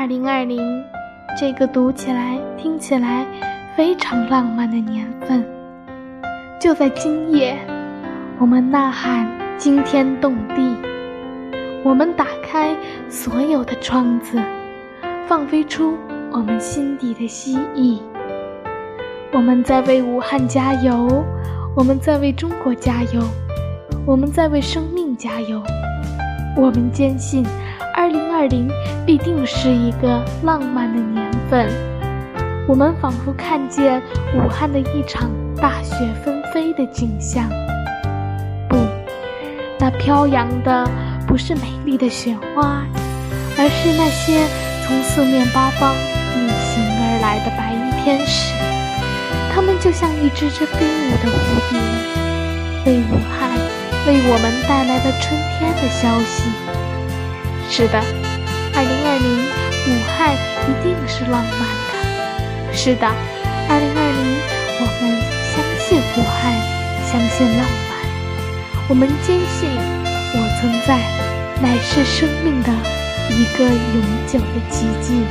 二零二零，这个读起来、听起来非常浪漫的年份，就在今夜，我们呐喊惊天动地，我们打开所有的窗子，放飞出我们心底的蜥蜴。我们在为武汉加油，我们在为中国加油，我们在为生命加油。我们坚信，二零必定是一个浪漫的年份。我们仿佛看见武汉的一场大雪纷飞的景象。不，那飘扬的不是美丽的雪花，而是那些从四面八方逆行而来的白衣天使。他们就像一只只飞舞的蝴蝶，为武汉、为我们带来了春天的消息。是的，二零二零，武汉一定是浪漫的。是的，二零二零，我们相信武汉，相信浪漫。我们坚信，我存在乃是生命的一个永久的奇迹。